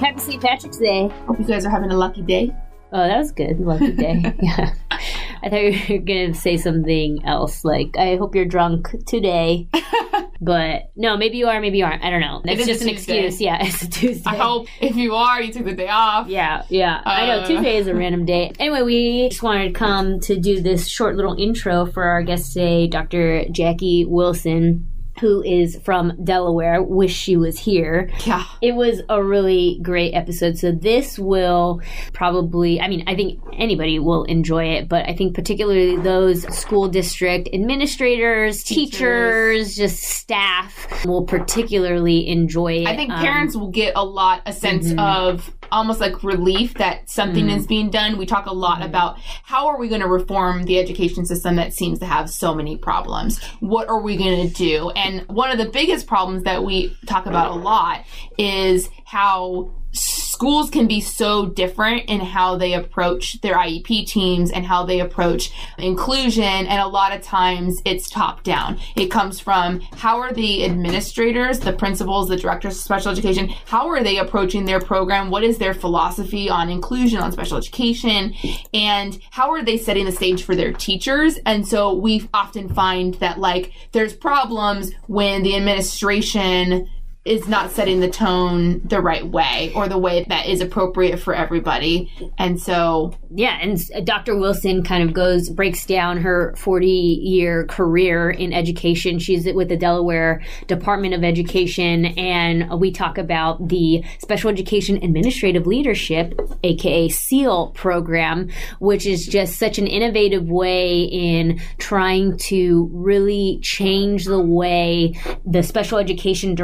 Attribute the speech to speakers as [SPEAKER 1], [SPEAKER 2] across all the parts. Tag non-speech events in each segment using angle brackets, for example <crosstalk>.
[SPEAKER 1] Happy St. Patrick's Day.
[SPEAKER 2] Hope you guys are having a lucky day.
[SPEAKER 1] Oh, that was good. Lucky day. yeah. <laughs> I thought you were going to say something else, like, I hope you're drunk today. <laughs> but no, maybe you are, maybe you aren't. I don't know. It's just an
[SPEAKER 2] Tuesday.
[SPEAKER 1] excuse. Yeah, <laughs> it's a Tuesday.
[SPEAKER 2] I hope if you are, you took the day off.
[SPEAKER 1] Yeah, yeah. I know
[SPEAKER 2] Uh.
[SPEAKER 1] Tuesday is a random day. Anyway, we just wanted to come to do this short little intro for our guest today, Dr. Jackie Wilson, who is from Delaware. Wish she was here.
[SPEAKER 2] Yeah.
[SPEAKER 1] It was a really great episode. So this will probably, I mean, I think anybody will enjoy it, but I think particularly those school district administrators, teachers, just staff will particularly enjoy it.
[SPEAKER 2] I think
[SPEAKER 1] Um,
[SPEAKER 2] parents will get a lot a sense of almost like relief that something hmm. is being done. We talk a lot hmm. about how are we going to reform the education system that seems to have so many problems. What are we going to do? And one of the biggest problems that we talk about a lot is how schools can be so different in how they approach their IEP teams and how they approach inclusion. And a lot of times it's top down. It comes from how are the administrators, the principals, the directors of special education, how are they approaching their program? What is their philosophy on inclusion, on special education? And how are they setting the stage for their teachers? And so we often find that like there's problems when the administration is not setting the tone the right way or the way that is appropriate for everybody. And so,
[SPEAKER 1] yeah, and Dr. Wilson kind of goes breaks down her 40 year career in education. She's with the Delaware Department of Education, and we talk about the Special Education Administrative Leadership, aka SEAL program, which is just such an innovative way in trying to really change the way the special education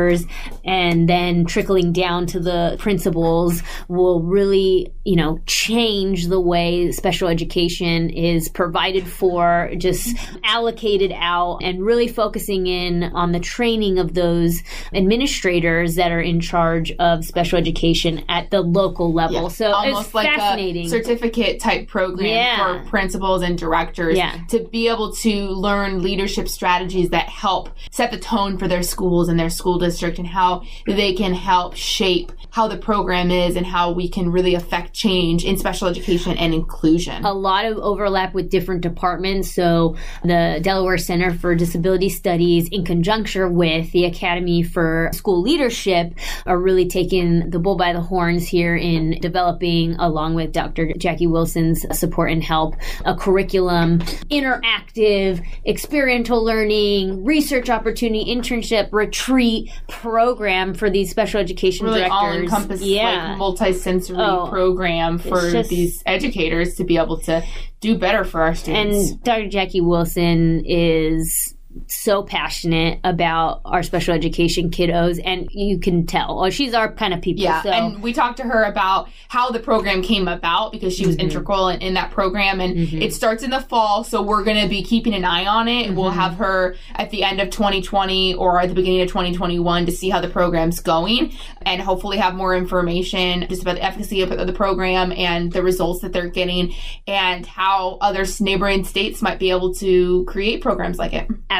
[SPEAKER 1] directors and then trickling down to the principals will really, you know, change the way special education is provided for, just allocated out, and really focusing in on the training of those administrators that are in charge of special education at the local level. So
[SPEAKER 2] almost
[SPEAKER 1] it's
[SPEAKER 2] like
[SPEAKER 1] fascinating.
[SPEAKER 2] a certificate type program
[SPEAKER 1] Yeah.
[SPEAKER 2] for principals and directors
[SPEAKER 1] Yeah.
[SPEAKER 2] to be able to learn leadership strategies that help set the tone for their schools and their school district and how they can help shape how the program is and how we can really affect change in special education and inclusion.
[SPEAKER 1] a lot of overlap with different departments. So the Delaware Center for Disability Studies, in conjunction with the Academy for School Leadership, are really taking the bull by the horns here in developing, along with Dr. Jackie Wilson's support and help, a curriculum, interactive, experiential learning, research opportunity, internship, retreat program for these special education
[SPEAKER 2] really
[SPEAKER 1] directors.
[SPEAKER 2] all encompassing
[SPEAKER 1] yeah.
[SPEAKER 2] like multi-sensory
[SPEAKER 1] Oh,
[SPEAKER 2] program for
[SPEAKER 1] just-
[SPEAKER 2] these educators to be able to do better for our students.
[SPEAKER 1] And Dr. Jackie Wilson is so passionate about our special education kiddos, and you can tell. Oh, she's our kind of people.
[SPEAKER 2] Yeah,
[SPEAKER 1] so.
[SPEAKER 2] and we talked to her about how the program came about because she was
[SPEAKER 1] Mm-hmm.
[SPEAKER 2] integral in, in that program, and it starts in the fall. So we're going to be keeping an eye on it.
[SPEAKER 1] Mm-hmm.
[SPEAKER 2] We'll have her at the end of 2020 or at the beginning of 2021 to see how the program's going, and hopefully have more information just about the efficacy of, of the program and the results that they're getting, and how other neighboring states might be able to create programs like it.
[SPEAKER 1] Absolutely.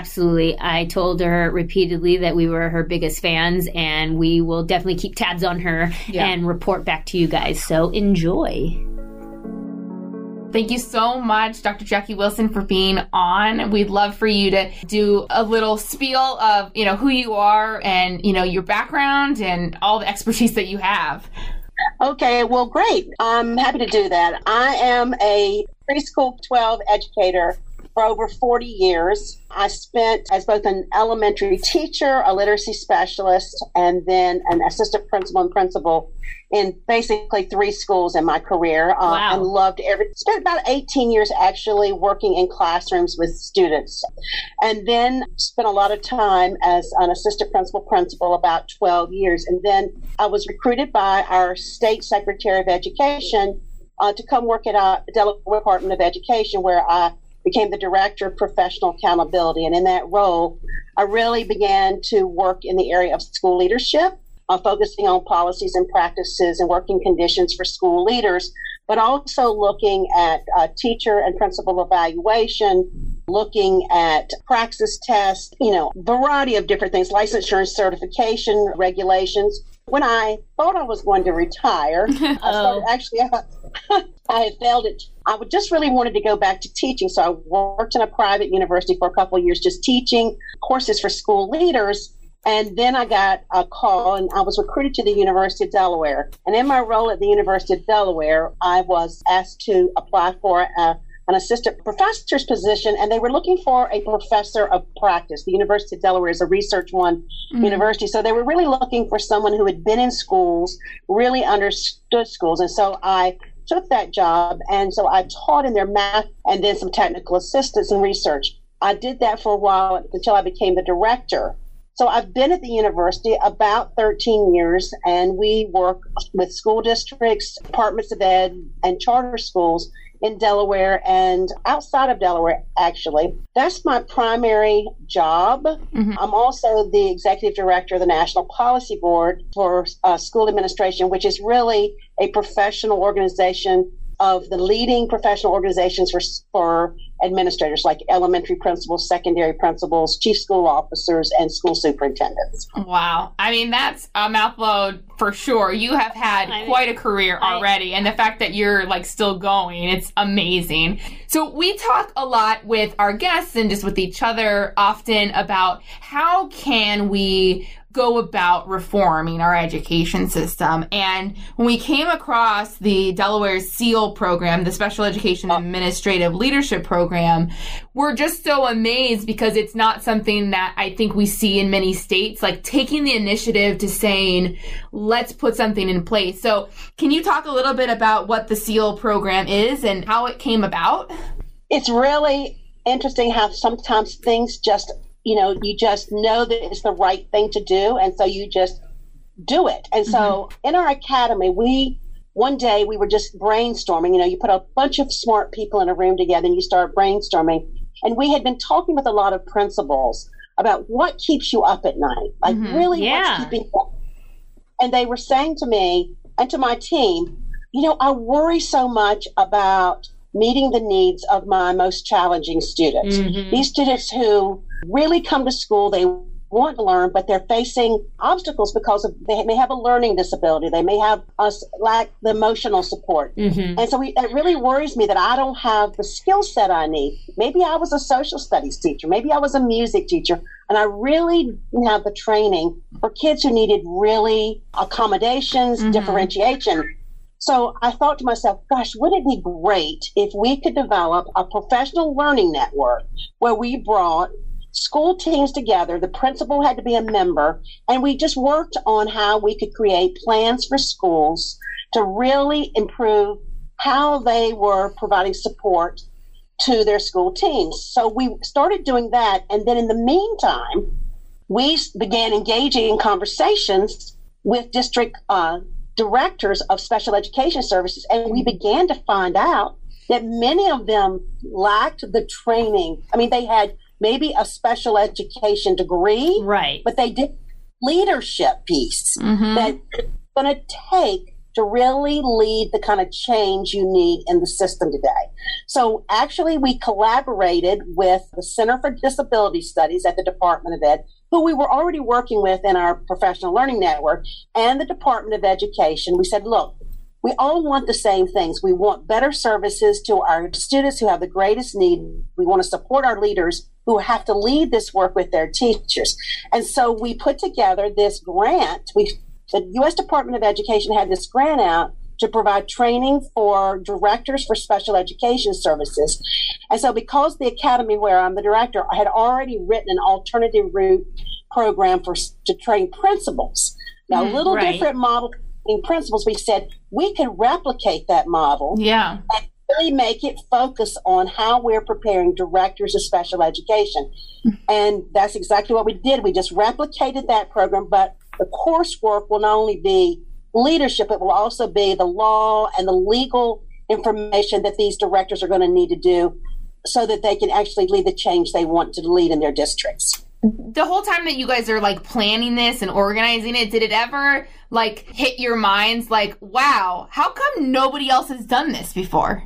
[SPEAKER 1] I told her repeatedly that we were her biggest fans, and we will definitely keep tabs on her
[SPEAKER 2] Yeah.
[SPEAKER 1] and report back to you guys. So enjoy.
[SPEAKER 2] Thank you so much, Dr. Jackie Wilson, for being on. We'd love for you to do a little spiel of, you know, who you are and, you know, your background and all the expertise that you have.
[SPEAKER 3] Okay, well, great. I'm happy to do that. I am a preschool 12 educator for over 40 years. I spent as both an elementary teacher, a literacy specialist, and then an assistant principal and principal in basically three schools in my career. Uh,
[SPEAKER 1] Wow.
[SPEAKER 3] And loved every, spent about 18 years actually working in classrooms with students. And then spent a lot of time as an assistant principal principal, about 12 years. And then I was recruited by our state secretary of education uh, to come work at a Delaware Department of Education, where I became the director of professional accountability. And in that role, I really began to work in the area of school leadership, uh, focusing on policies and practices and working conditions for school leaders, but also looking at uh, teacher and principal evaluation, looking at praxis tests, you know, variety of different things, licensure and certification regulations. When I thought I was going to retire, <laughs> I started, oh. actually, <laughs> I had failed it. I would just really wanted to go back to teaching. So I worked in a private university for a couple of years, just teaching courses for school leaders. And then I got a call and I was recruited to the University of Delaware. And in my role at the University of Delaware, I was asked to apply for a an assistant professor's position, and they were looking for a professor of practice. The University of Delaware is a research one mm-hmm. university, so they were really looking for someone who had been in schools, really understood schools. And so I took that job, and so I taught in their math and then some technical assistance and research. I did that for a while until I became the director. So I've been at the university about 13 years, and we work with school districts, departments of ed, and charter schools in Delaware and outside of Delaware, actually. That's my primary job. Mm-hmm. I'm also the executive director of the National Policy Board for uh, School Administration, which is really a professional organization of the leading professional organizations for, for administrators like elementary principals, secondary principals, chief school officers, and school superintendents.
[SPEAKER 2] Wow. I mean, that's a mouthload for sure. You have had I quite a career already, I, and the fact that you're like still going, it's amazing. So, we talk a lot with our guests and just with each other often about how can we go about reforming our education system. And when we came across the Delaware SEAL program, the Special Education uh. Administrative Leadership Program, we're just so amazed because it's not something that I think we see in many states, like taking the initiative to saying, let's put something in place. So, can you talk a little bit about what the SEAL program is and how it came about?
[SPEAKER 3] It's really interesting how sometimes things just you know, you just know that it's the right thing to do. And so you just do it. And so mm-hmm. in our academy, we, one day we were just brainstorming. You know, you put a bunch of smart people in a room together and you start brainstorming. And we had been talking with a lot of principals about what keeps you up at night. Like, mm-hmm. really, yeah. what's keeping you up? And they were saying to me and to my team, you know, I worry so much about meeting the needs of my most challenging students. Mm-hmm. These students who really come to school, they want to learn, but they're facing obstacles because of they may have a learning disability, they may have a lack the emotional support, mm-hmm. and so we, it really worries me that I don't have the skill set I need. Maybe I was a social studies teacher, maybe I was a music teacher, and I really didn't have the training for kids who needed really accommodations, mm-hmm. differentiation. So I thought to myself, gosh, wouldn't it be great if we could develop a professional learning network where we brought school teams together. The principal had to be a member, and we just worked on how we could create plans for schools to really improve how they were providing support to their school teams. So we started doing that, and then in the meantime, we began engaging in conversations with district uh, directors of special education services, and we began to find out that many of them lacked the training. I mean, they had maybe a special education degree,
[SPEAKER 1] right?
[SPEAKER 3] But they did leadership piece mm-hmm. that going to take to really lead the kind of change you need in the system today. So actually, we collaborated with the Center for Disability Studies at the Department of Ed, who we were already working with in our professional learning network, and the Department of Education. We said, look, we all want the same things. We want better services to our students who have the greatest need. We want to support our leaders who have to lead this work with their teachers. And so we put together this grant. We, the U.S. Department of Education had this grant out to provide training for directors for special education services. And so because the academy where I'm the director had already written an alternative route program for to train principals. Now, mm, a little right. different model in principals, we said we can replicate that model.
[SPEAKER 2] Yeah.
[SPEAKER 3] And really make it focus on how we're preparing directors of special education. Mm-hmm. And that's exactly what we did. We just replicated that program, but the coursework will not only be leadership, it will also be the law and the legal information that these directors are going to need to do so that they can actually lead the change they want to lead in their districts.
[SPEAKER 2] The whole time that you guys are like planning this and organizing it, did it ever like hit your minds like, wow, how come nobody else has done this before?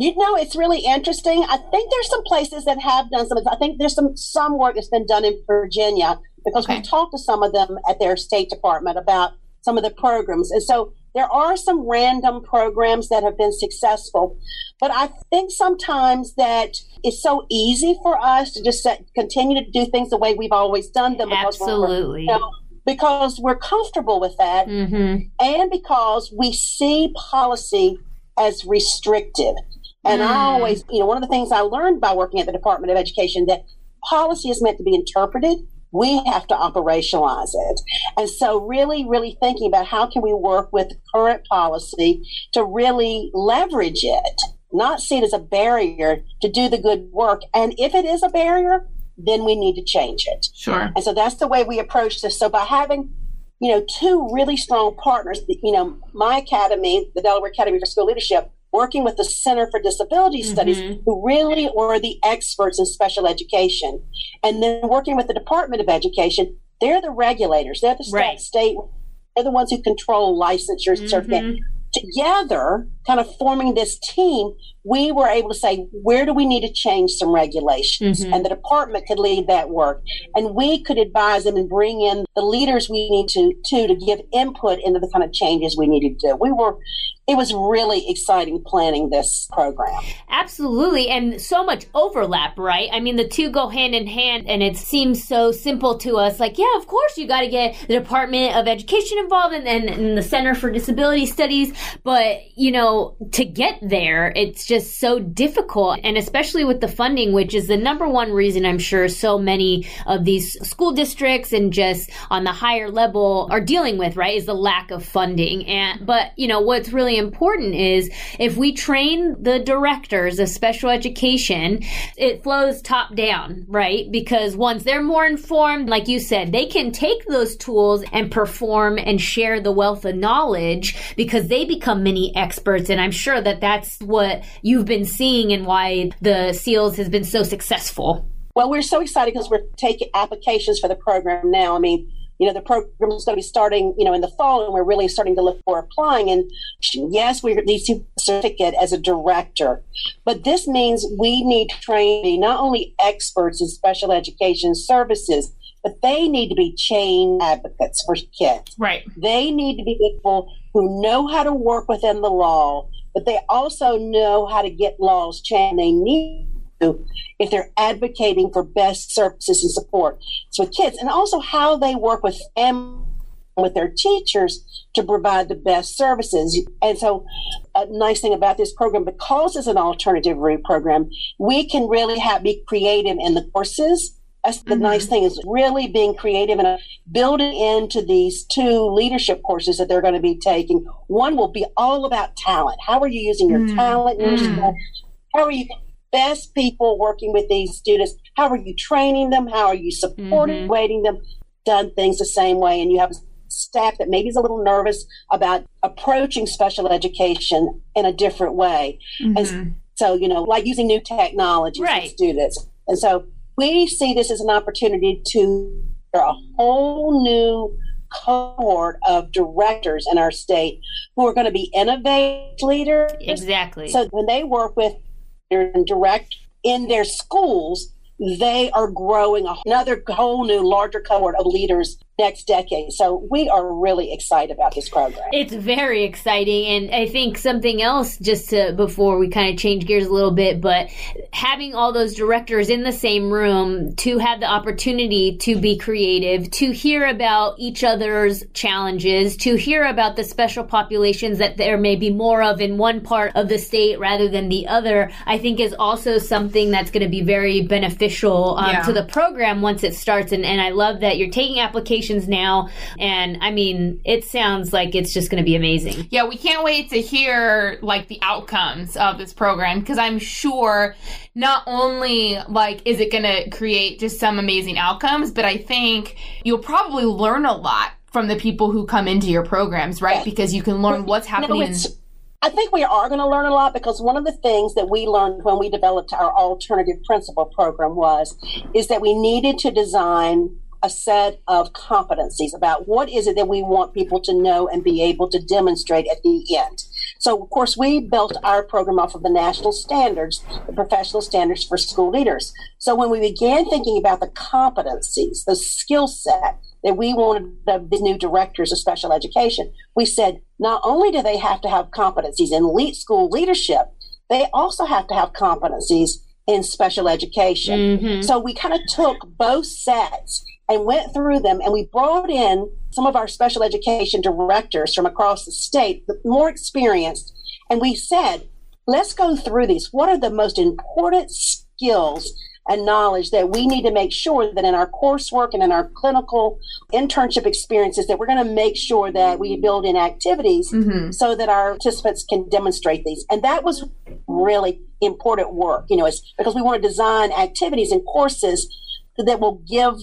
[SPEAKER 3] You know, it's really interesting. I think there's some places that have done some. I think there's some some work that's been done in Virginia because okay. we talked to some of them at their State Department about some of the programs, and so there are some random programs that have been successful. But I think sometimes that it's so easy for us to just set, continue to do things the way we've always done them.
[SPEAKER 1] Because Absolutely.
[SPEAKER 3] We're, you know, because we're comfortable with that,
[SPEAKER 1] mm-hmm.
[SPEAKER 3] and because we see policy as restrictive. And mm. I always, you know, one of the things I learned by working at the Department of Education that policy is meant to be interpreted. We have to operationalize it. And so really, really thinking about how can we work with current policy to really leverage it, not see it as a barrier to do the good work. And if it is a barrier, then we need to change it.
[SPEAKER 2] Sure.
[SPEAKER 3] And so that's the way we approach this. So by having you know, two really strong partners. You know, my academy, the Delaware Academy for School Leadership, working with the Center for Disability mm-hmm. Studies, who really are the experts in special education, and then working with the Department of Education. They're the regulators. They're the state. Right. state they're the ones who control licensure mm-hmm. certificate. Together, kind of forming this team, we were able to say, where do we need to change some regulations? Mm-hmm. And the department could lead that work. And we could advise them and bring in the leaders we need to, to, to give input into the kind of changes we needed to do. We were, it was really exciting planning this program.
[SPEAKER 1] Absolutely. And so much overlap, right? I mean, the two go hand in hand and it seems so simple to us. Like, yeah, of course you got to get the Department of Education involved and, and, and the Center for Disability Studies. But, you know, to get there, it's just so difficult. And especially with the funding, which is the number one reason I'm sure so many of these school districts and just on the higher level are dealing with, right? Is the lack of funding. And, but, you know, what's really important is if we train the directors of special education, it flows top down, right? Because once they're more informed, like you said, they can take those tools and perform and share the wealth of knowledge because they become mini experts. And I'm sure that that's what you've been seeing and why the SEALs has been so successful.
[SPEAKER 3] Well, we're so excited because we're taking applications for the program now. I mean, you know, the program is going to be starting, you know, in the fall, and we're really starting to look for applying. And yes, we need to certificate as a director, but this means we need training not only experts in special education services, but they need to be chain advocates for kids.
[SPEAKER 2] Right.
[SPEAKER 3] They need to be people who know how to work within the law, but they also know how to get laws changed. They need to if they're advocating for best services and support with kids, and also how they work with families with their teachers to provide the best services. And so, a nice thing about this program, because it's an alternative route program, we can really have be creative in the courses. That's the mm-hmm. nice thing is really being creative and building into these two leadership courses that they're going to be taking. One will be all about talent. How are you using your mm-hmm. talent mm. school? How are you best people working with these students. How are you training them? How are you supporting mm-hmm. them? Done things the same way, and you have staff that maybe is a little nervous about approaching special education in a different way. Mm-hmm. And so, you know, like using new technology right. with students. And so we see this as an opportunity to a whole new cohort of directors in our state who are going to be innovative leaders.
[SPEAKER 1] Exactly.
[SPEAKER 3] So when they work with and direct in their schools, they are growing another whole new larger cohort of leaders next decade. So we are really excited about this program.
[SPEAKER 1] It's very exciting. And I think something else, just to, before we kind of change gears a little bit, but having all those directors in the same room to have the opportunity to be creative, to hear about each other's challenges, to hear about the special populations that there may be more of in one part of the state rather than the other, I think is also something that's going to be very beneficial um, yeah. to the program once it starts. And, and I love that you're taking applications now. And I mean, it sounds like it's just going to be amazing.
[SPEAKER 2] Yeah, we can't wait to hear like the outcomes of this program because I'm sure not only like is it going to create just some amazing outcomes, but I think you'll probably learn a lot from the people who come into your programs, right? Because you can learn what's happening. No,
[SPEAKER 3] I think we are going to learn a lot because one of the things that we learned when we developed our alternative principal program was is that we needed to design a set of competencies about what is it that we want people to know and be able to demonstrate at the end. So, of course, we built our program off of the national standards, the professional standards for school leaders. So, when we began thinking about the competencies, the skill set that we wanted the new directors of special education, we said not only do they have to have competencies in elite school leadership, they also have to have competencies in special education. Mm-hmm. So we kind of took both sets and went through them and we brought in some of our special education directors from across the state, more experienced, and we said, let's go through these. What are the most important skills and knowledge that we need to make sure that in our coursework and in our clinical internship experiences that we're going to make sure that we build in activities mm-hmm. so that our participants can demonstrate these and that was really important work you know it's because we want to design activities and courses that will give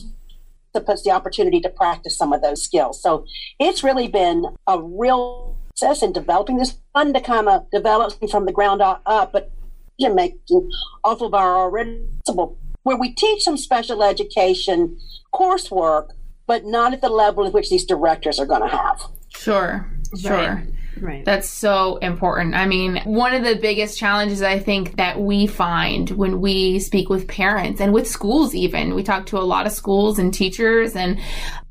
[SPEAKER 3] participants the opportunity to practice some of those skills. So it's really been a real success in developing this fun to kind of develop from the ground up, but making off of our already where we teach some special education coursework, but not at the level at which these directors are going to have.
[SPEAKER 2] Sure, sure.
[SPEAKER 1] Right. Right.
[SPEAKER 2] That's so important. I mean, one of the biggest challenges I think that we find when we speak with parents and with schools, even, we talk to a lot of schools and teachers, and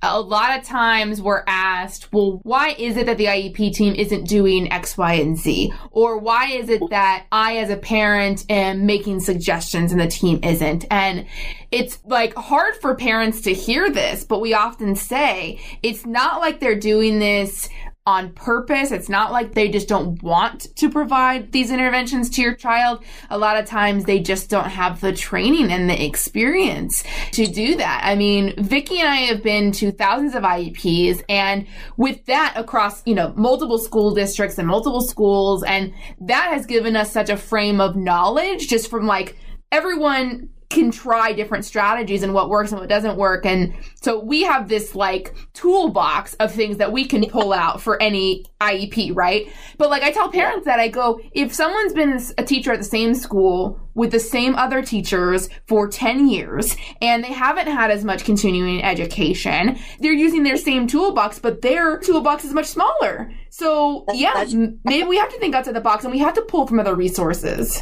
[SPEAKER 2] a lot of times we're asked, well, why is it that the IEP team isn't doing X, Y, and Z? Or why is it that I, as a parent, am making suggestions and the team isn't? And it's like hard for parents to hear this, but we often say it's not like they're doing this on purpose. It's not like they just don't want to provide these interventions to your child. A lot of times they just don't have the training and the experience to do that. I mean, Vicki and I have been to thousands of IEPs and with that across, you know, multiple school districts and multiple schools. And that has given us such a frame of knowledge just from like everyone can try different strategies and what works and what doesn't work. And so we have this like toolbox of things that we can pull out for any IEP, right? But like I tell parents that I go, if someone's been a teacher at the same school with the same other teachers for 10 years and they haven't had as much continuing education, they're using their same toolbox, but their toolbox is much smaller. So yeah, maybe we have to think outside the box and we have to pull from other resources.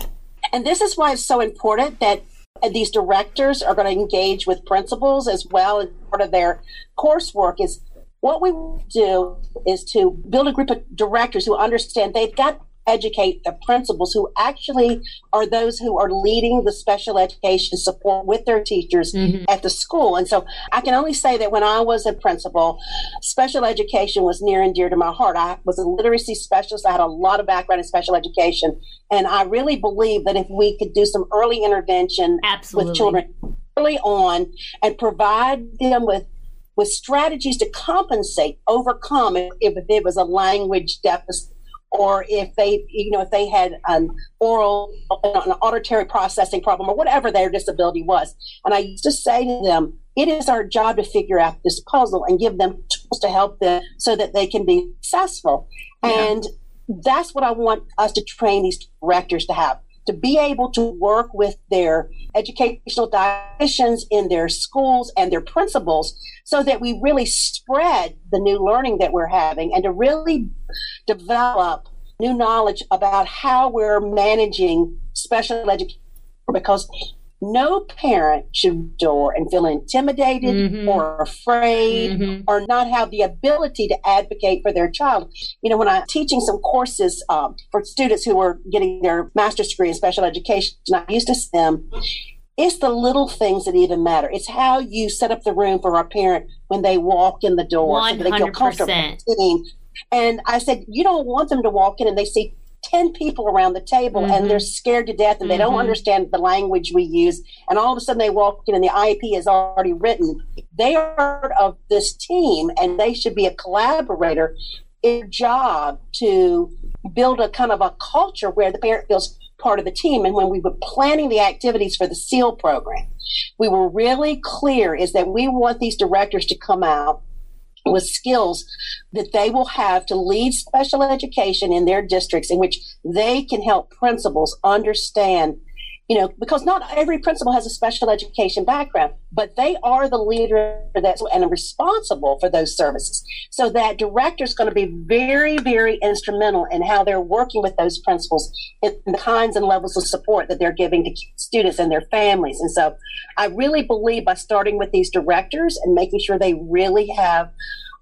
[SPEAKER 3] And this is why it's so important that these directors are going to engage with principals as well as part of their coursework is what we do is to build a group of directors who understand they've got educate the principals who actually are those who are leading the special education support with their teachers mm-hmm. at the school. And so I can only say that when I was a principal, special education was near and dear to my heart. I was a literacy specialist. I had a lot of background in special education. And I really believe that if we could do some early intervention
[SPEAKER 1] Absolutely.
[SPEAKER 3] with children early on and provide them with with strategies to compensate, overcome if, if it was a language deficit or if they, you know, if they had an oral, an auditory processing problem or whatever their disability was. And I used to say to them, it is our job to figure out this puzzle and give them tools to help them so that they can be successful. Yeah. And that's what I want us to train these directors to have to be able to work with their educational dietitians in their schools and their principals so that we really spread the new learning that we're having and to really develop new knowledge about how we're managing special education because no parent should door and feel intimidated mm-hmm. or afraid mm-hmm. or not have the ability to advocate for their child. You know, when I'm teaching some courses um, for students who are getting their master's degree in special education, I used to them. It's the little things that even matter. It's how you set up the room for a parent when they walk in the door
[SPEAKER 1] 100%. so they feel comfortable
[SPEAKER 3] And I said, you don't want them to walk in and they see 10 people around the table mm-hmm. and they're scared to death and they mm-hmm. don't understand the language we use. And all of a sudden they walk in and the IEP is already written. They are part of this team and they should be a collaborator. It's job to build a kind of a culture where the parent feels part of the team. And when we were planning the activities for the SEAL program, we were really clear is that we want these directors to come out with skills that they will have to lead special education in their districts in which they can help principals understand you know, because not every principal has a special education background, but they are the leader that's and responsible for those services. So that director is going to be very, very instrumental in how they're working with those principals in the kinds and levels of support that they're giving to students and their families. And so I really believe by starting with these directors and making sure they really have,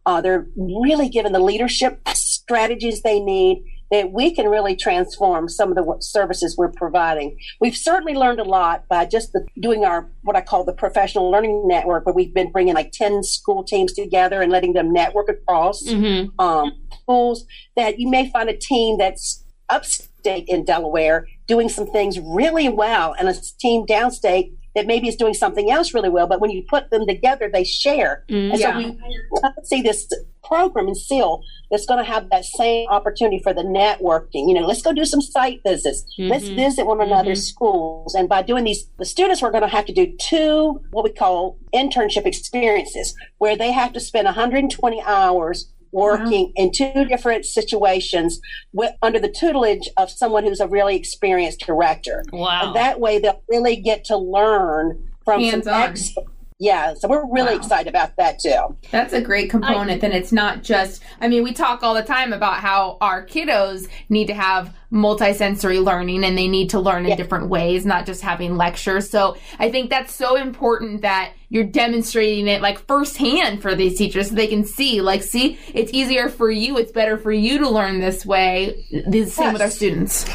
[SPEAKER 3] uh, they're really given the leadership strategies they need that we can really transform some of the services we're providing. We've certainly learned a lot by just the, doing our what I call the professional learning network, where we've been bringing like ten school teams together and letting them network across mm-hmm. um, schools. That you may find a team that's upstate in Delaware doing some things really well, and a team downstate that maybe is doing something else really well, but when you put them together, they share. Mm, and yeah. so we see this program in SEAL that's going to have that same opportunity for the networking. You know, let's go do some site visits. Mm-hmm. Let's visit one another's mm-hmm. schools. And by doing these, the students are going to have to do two, what we call internship experiences, where they have to spend 120 hours working wow. in two different situations with, under the tutelage of someone who's a really experienced director.
[SPEAKER 1] Wow.
[SPEAKER 3] And that way they'll really get to learn from Hands some experts yeah, so we're really wow. excited about that too.
[SPEAKER 2] That's a great component. I, and it's not just, I mean, we talk all the time about how our kiddos need to have multisensory learning and they need to learn in yeah. different ways, not just having lectures. So I think that's so important that you're demonstrating it like firsthand for these teachers so they can see, like, see, it's easier for you, it's better for you to learn this way. The same yes. with our students.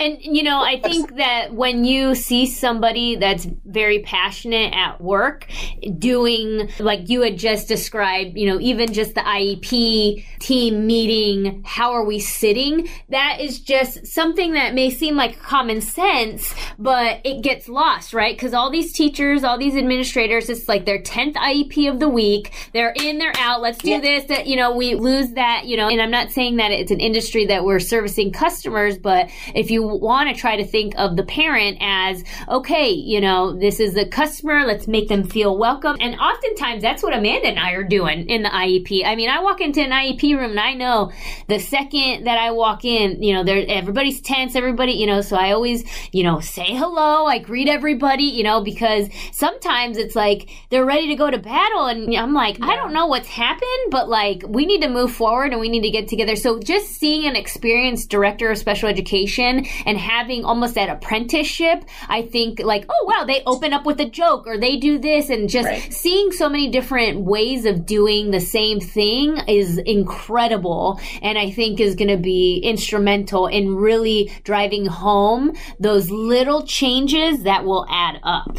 [SPEAKER 1] And you know, I think that when you see somebody that's very passionate at work doing like you had just described, you know, even just the IEP team meeting, how are we sitting? That is just something that may seem like common sense, but it gets lost, right? Cuz all these teachers, all these administrators, it's like their 10th IEP of the week. They're in, they're out. Let's do yeah. this. That, you know, we lose that, you know, and I'm not saying that it's an industry that we're servicing customers, but if you want to try to think of the parent as, okay, you know, this is a customer. Let's make them feel welcome. And oftentimes that's what Amanda and I are doing in the IEP. I mean, I walk into an IEP room and I know the second that I walk in, you know, there, everybody's tense, everybody, you know, so I always, you know, say hello. I greet everybody, you know, because sometimes it's like they're ready to go to battle. And I'm like, yeah. I don't know what's happened, but like we need to move forward and we need to get together. So just seeing an experienced director of special education and having almost that apprenticeship, I think like, oh wow, they open up with a joke or they do this and just right. seeing so many different ways of doing the same thing is incredible and I think is going to be instrumental in really driving home those little changes that will add up.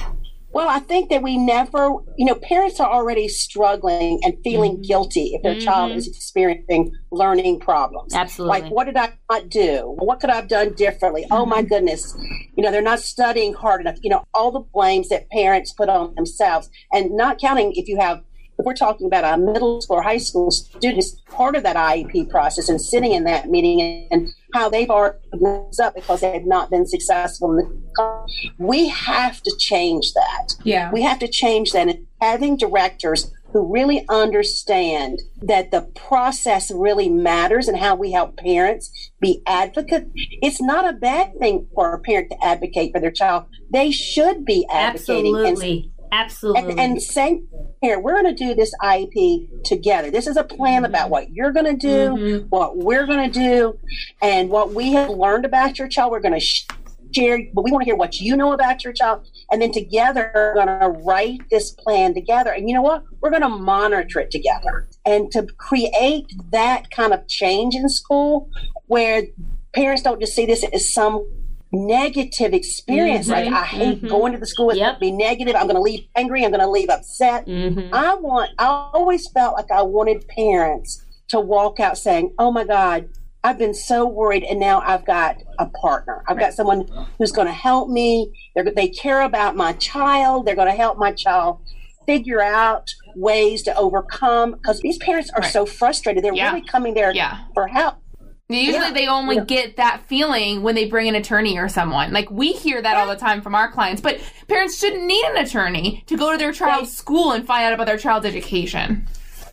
[SPEAKER 3] Well, I think that we never, you know, parents are already struggling and feeling mm-hmm. guilty if their mm-hmm. child is experiencing learning problems.
[SPEAKER 1] Absolutely.
[SPEAKER 3] Like, what did I not do? What could I have done differently? Mm-hmm. Oh my mm-hmm. goodness. You know, they're not studying hard enough. You know, all the blames that parents put on themselves and not counting if you have if we're talking about a middle school or high school students, part of that IEP process and sitting in that meeting and how they've already up because they have not been successful. We have to change that.
[SPEAKER 2] Yeah.
[SPEAKER 3] We have to change that. And having directors who really understand that the process really matters and how we help parents be advocates. It's not a bad thing for a parent to advocate for their child. They should be advocating.
[SPEAKER 1] Absolutely. Absolutely.
[SPEAKER 3] And, and saying, here, we're going to do this IEP together. This is a plan about what you're going to do, mm-hmm. what we're going to do, and what we have learned about your child. We're going to share, but we want to hear what you know about your child. And then together, we're going to write this plan together. And you know what? We're going to monitor it together. And to create that kind of change in school where parents don't just see this as some negative experience. Mm-hmm, like I hate mm-hmm. going to the school. It's yep. be negative. I'm going to leave angry. I'm going to leave upset. Mm-hmm. I want. I always felt like I wanted parents to walk out saying, "Oh my God." I've been so worried, and now I've got a partner. I've got someone who's going to help me. They're, they care about my child. They're going to help my child figure out ways to overcome because these parents are right. so frustrated. They're yeah. really coming there yeah. for help.
[SPEAKER 2] Usually yeah. they only yeah. get that feeling when they bring an attorney or someone. Like we hear that all the time from our clients, but parents shouldn't need an attorney to go to their child's school and find out about their child's education.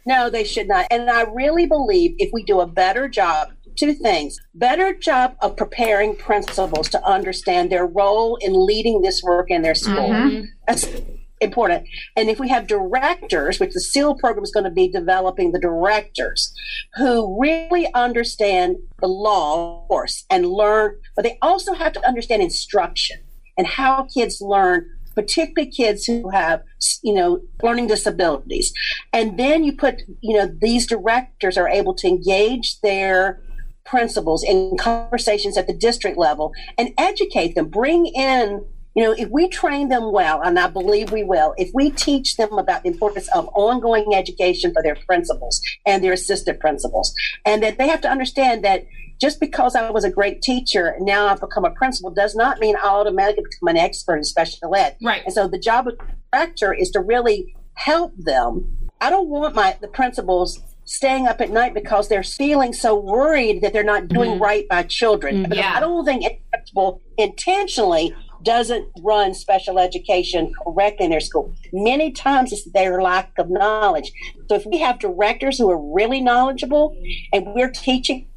[SPEAKER 3] No, they should not. And I really believe if we do a better job, two things better job of preparing principals to understand their role in leading this work in their school. Mm-hmm. Important. And if we have directors, which the SEAL program is going to be developing the directors who really understand the law, of course, and learn, but they also have to understand instruction and how kids learn particularly kids who have, you know, learning disabilities. And then you put, you know, these directors are able to engage their principals in conversations at the district level and educate them, bring in you know, if we train them well, and I believe we will, if we teach them about the importance of ongoing education for their principals and their assistant principals, and that they have to understand that just because I was a great teacher, and now I've become a principal, does not mean I automatically become an expert in special ed.
[SPEAKER 2] Right.
[SPEAKER 3] And so the job of the director is to really help them. I don't want my the principals staying up at night because they're feeling so worried that they're not doing mm-hmm. right by children. Mm-hmm. Yeah. I don't think principal intentionally doesn't run special education correctly in their school. Many times it's their lack of knowledge. So if we have directors who are really knowledgeable and we're teaching,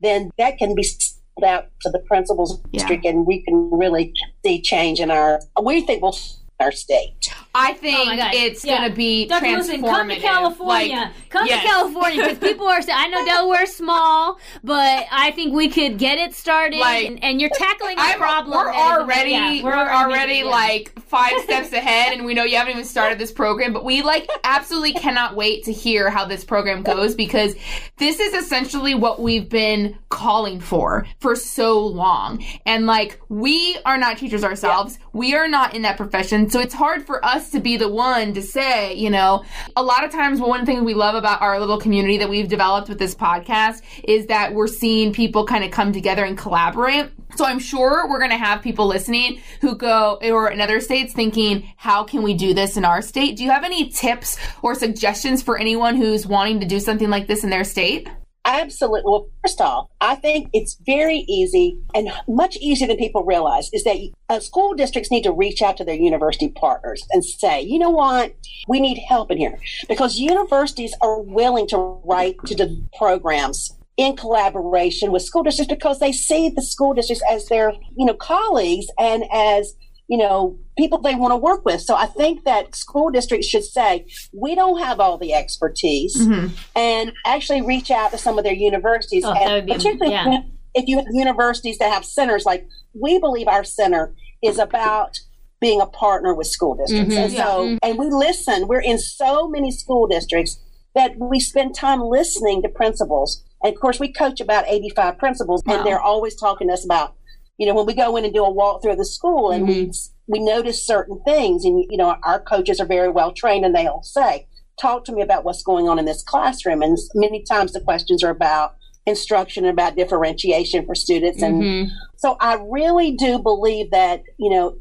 [SPEAKER 3] then that can be sold out to the principal's yeah. district and we can really see change in our, we think we'll our state.
[SPEAKER 2] I oh think oh it's yeah. going to be Dr. transformative. Wilson,
[SPEAKER 1] come to California. Like, come yes. to California because <laughs> people are saying, I know Delaware's small, but I think we could get it started. Like, and, and, you're tackling the problem.
[SPEAKER 2] We're already, yeah, we're, we're, already yeah. like five <laughs> steps ahead, and we know you haven't even started this program, but we like absolutely cannot wait to hear how this program goes because this is essentially what we've been calling for for so long. And like, we are not teachers ourselves. We are not in that profession. So it's hard for us to be the one to say, you know, a lot of times one thing we love about our little community that we've developed with this podcast is that we're seeing people kind of come together and collaborate. So I'm sure we're going to have people listening who go or in other states thinking, how can we do this in our state? Do you have any tips or suggestions for anyone who's wanting to do something like this in their state?
[SPEAKER 3] Absolutely. Well, first off, I think it's very easy and much easier than people realize is that uh, school districts need to reach out to their university partners and say, you know what, we need help in here because universities are willing to write to the programs in collaboration with school districts because they see the school districts as their, you know, colleagues and as you know, people they want to work with. So I think that school districts should say, we don't have all the expertise mm-hmm. and actually reach out to some of their universities. Oh, and particularly yeah. if you have universities that have centers, like we believe our center is about being a partner with school districts. Mm-hmm. And so, mm-hmm. and we listen, we're in so many school districts that we spend time listening to principals. And of course, we coach about 85 principals, wow. and they're always talking to us about you know, when we go in and do a walk through the school and mm-hmm. we we notice certain things, and you know, our coaches are very well trained, and they'll say, "Talk to me about what's going on in this classroom." And many times the questions are about instruction and about differentiation for students, and mm-hmm. so I really do believe that you know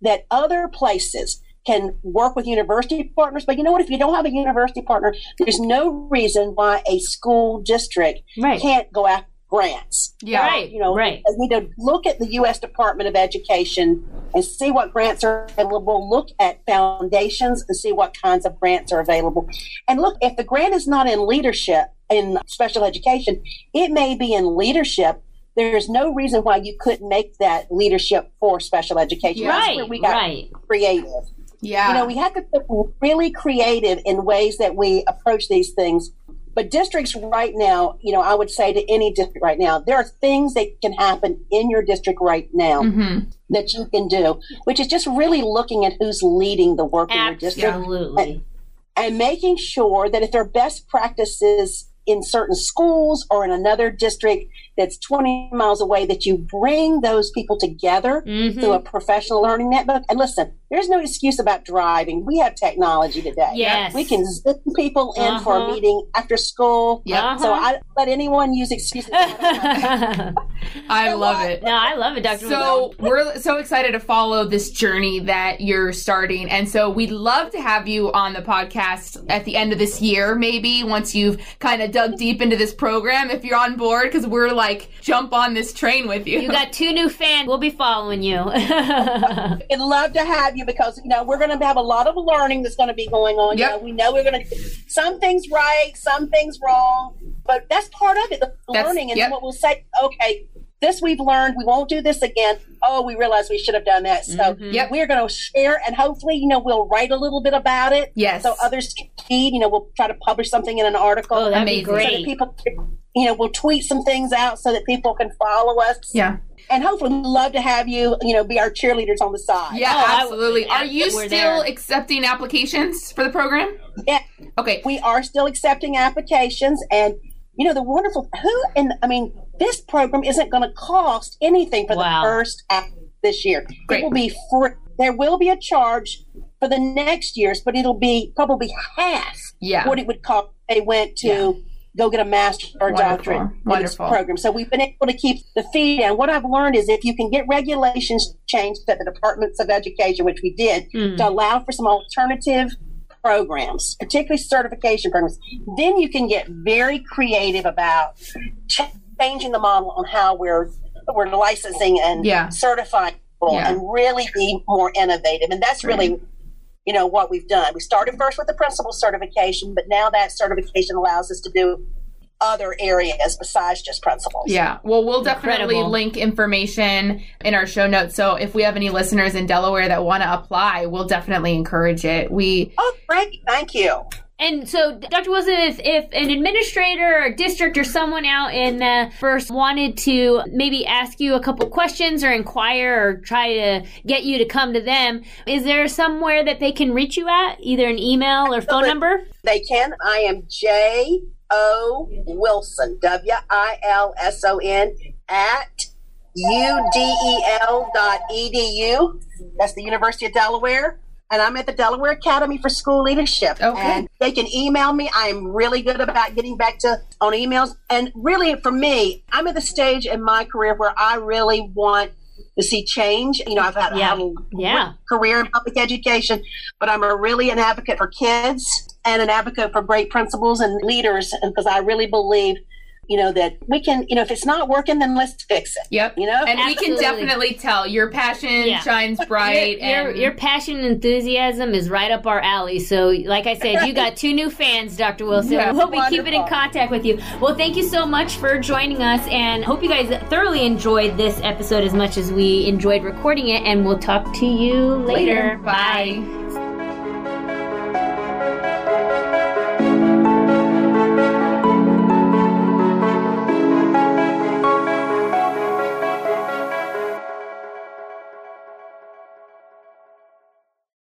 [SPEAKER 3] that other places can work with university partners. But you know what? If you don't have a university partner, there's no reason why a school district right. can't go after grants.
[SPEAKER 1] Yeah, right.
[SPEAKER 3] You know,
[SPEAKER 1] right.
[SPEAKER 3] We need to look at the U.S. Department of Education and see what grants are available. Look at foundations and see what kinds of grants are available. And look, if the grant is not in leadership in special education, it may be in leadership. There's no reason why you couldn't make that leadership for special education.
[SPEAKER 1] Right. That's where we got right.
[SPEAKER 3] creative.
[SPEAKER 2] Yeah.
[SPEAKER 3] You know, we have to be really creative in ways that we approach these things but districts right now, you know, I would say to any district right now, there are things that can happen in your district right now mm-hmm. that you can do, which is just really looking at who's leading the work
[SPEAKER 1] Absolutely.
[SPEAKER 3] in your district.
[SPEAKER 1] Absolutely.
[SPEAKER 3] And, and making sure that if there are best practices in certain schools or in another district that's 20 miles away that you bring those people together mm-hmm. through a professional learning network and listen there's no excuse about driving we have technology today
[SPEAKER 1] yes.
[SPEAKER 3] we can zip people in uh-huh. for a uh-huh. meeting after school
[SPEAKER 2] yep. Uh-huh.
[SPEAKER 3] so i let anyone use excuses <laughs>
[SPEAKER 2] i love it
[SPEAKER 1] no i love it dr
[SPEAKER 2] so we're so excited to follow this journey that you're starting and so we'd love to have you on the podcast at the end of this year maybe once you've kind of dug deep into this program if you're on board because we're like like jump on this train with you.
[SPEAKER 1] You got two new fans. We'll be following you. <laughs>
[SPEAKER 3] I'd love to have you because you know we're going to have a lot of learning that's going to be going on.
[SPEAKER 2] Yep.
[SPEAKER 3] You know, we know we're going to some things right, some things wrong, but that's part of it, the
[SPEAKER 2] That's-
[SPEAKER 3] learning. And
[SPEAKER 2] yep.
[SPEAKER 3] then what we'll say, okay, this we've learned, we won't do this again. Oh, we realize we should have done that. So
[SPEAKER 1] Mhm.
[SPEAKER 2] Yep.
[SPEAKER 3] we're going to share, and hopefully, you know, we'll write a little bit about it.
[SPEAKER 2] Yes.
[SPEAKER 3] So others can read. You know, we'll try to publish something in an article.
[SPEAKER 1] oh, that'd
[SPEAKER 2] Amazing.
[SPEAKER 1] be
[SPEAKER 3] so that
[SPEAKER 1] great.
[SPEAKER 3] people, you know, we'll tweet some things out so that people can follow us.
[SPEAKER 2] yeah.
[SPEAKER 3] And hopefully, we'd love to have you, you know, be our cheerleaders on the side.
[SPEAKER 2] Yeah,
[SPEAKER 1] Oh, I-
[SPEAKER 2] absolutely. Are you still
[SPEAKER 1] there.
[SPEAKER 2] accepting applications for the program?
[SPEAKER 3] Yeah.
[SPEAKER 2] Okay.
[SPEAKER 3] we are still accepting applications and you know the wonderful who and i mean this program isn't going to cost anything for
[SPEAKER 1] Wow.
[SPEAKER 3] the first app this year
[SPEAKER 2] Great.
[SPEAKER 3] it will be free. there will be a charge for the next years but it'll be probably half
[SPEAKER 2] Yeah.
[SPEAKER 3] what it would cost if they went to go get a master or
[SPEAKER 2] Wonderful.
[SPEAKER 3] doctorate in this
[SPEAKER 2] Wonderful.
[SPEAKER 3] program so we've been able to keep the fee down what i've learned is if you can get regulations changed at the departments of education which we did
[SPEAKER 1] Mm.
[SPEAKER 3] to allow for some alternative programs, particularly certification programs, then you can get very creative about ch- changing the model on how we're we're licensing and
[SPEAKER 2] Yeah.
[SPEAKER 3] certifying people
[SPEAKER 2] Yeah.
[SPEAKER 3] and really be more innovative. And that's really you know what we've done. We started first with the principal certification, but now that certification allows us to do other areas besides just principals.
[SPEAKER 2] Yeah. Well, we'll definitely
[SPEAKER 1] Incredible.
[SPEAKER 2] link information in our show notes. So if we have any listeners in Delaware that want to apply, we'll definitely encourage it. We
[SPEAKER 3] Oh, great! Thank you.
[SPEAKER 1] And so, Dr. Wilson, if, if an administrator or district or someone out in the first wanted to maybe ask you a couple questions or inquire or try to get you to come to them, is there somewhere that they can reach you at, either an email or phone number?
[SPEAKER 3] They can. I am J O Wilson, W I L S O N, at udel dot edu. That's the University of Delaware. And I'm at the Delaware Academy for School Leadership.
[SPEAKER 2] Okay.
[SPEAKER 3] And they can email me. I am really good about getting back to on emails. And really, for me, I'm at the stage in my career where I really want to see change. You know, I've had,
[SPEAKER 1] Yeah.
[SPEAKER 3] had a
[SPEAKER 1] Yeah.
[SPEAKER 3] career in public education, but I'm a really an advocate for kids and an advocate for great principals and leaders because I really believe, you know, that we can, you know, if it's not working, then let's fix it.
[SPEAKER 2] Yep.
[SPEAKER 3] You know,
[SPEAKER 2] And we can definitely tell your passion
[SPEAKER 1] Yeah.
[SPEAKER 2] shines bright.
[SPEAKER 1] Your, your,
[SPEAKER 2] and
[SPEAKER 1] your passion and enthusiasm is right up our alley. So, like I said, you got two new fans, Dr. Wilson.
[SPEAKER 2] Yeah.
[SPEAKER 1] we'll be keeping in contact with you. Well, thank you so much for joining us, and hope you guys thoroughly enjoyed this episode as much as we enjoyed recording it. And we'll talk to you later.
[SPEAKER 2] Bye.